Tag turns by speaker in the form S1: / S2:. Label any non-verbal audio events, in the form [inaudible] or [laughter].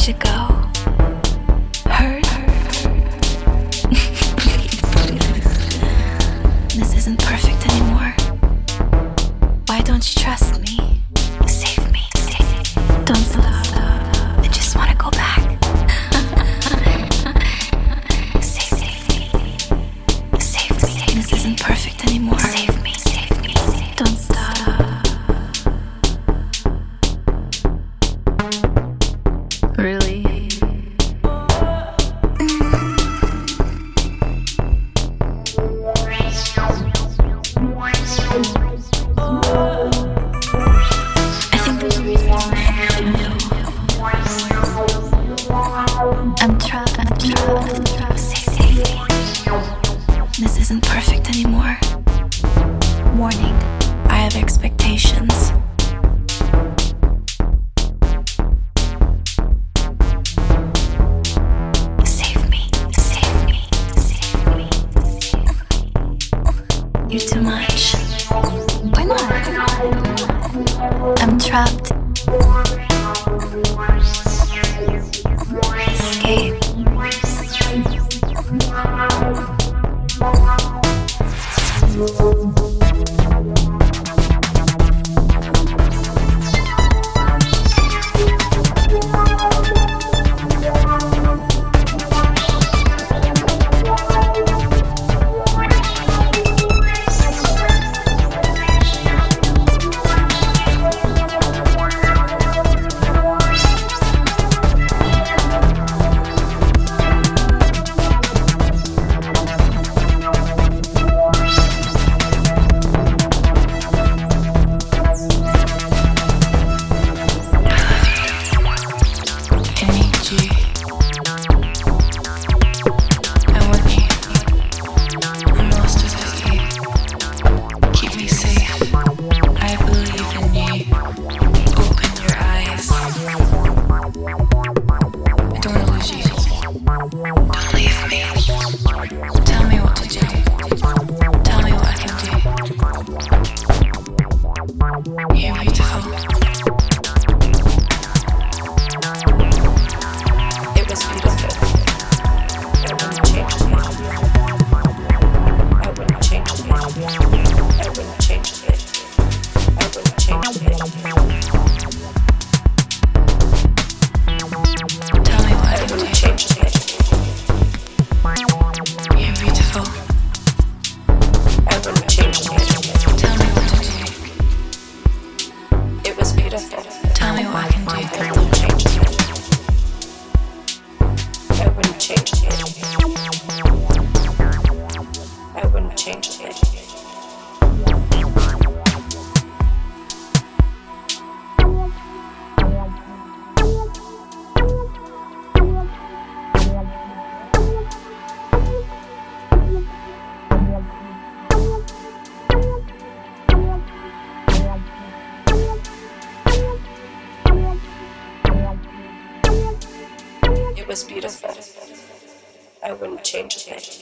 S1: should go. Hurt? [laughs] this isn't perfect anymore. Why don't you trust me? Save me. Don't stop. I just wanna go back. [laughs] Save me. Save me. This isn't perfect Warning. I have expectations. Save me. Save me. Save me. You're too much. Why not? I'm trapped. Don't leave me.
S2: Was beautiful. I wouldn't change it.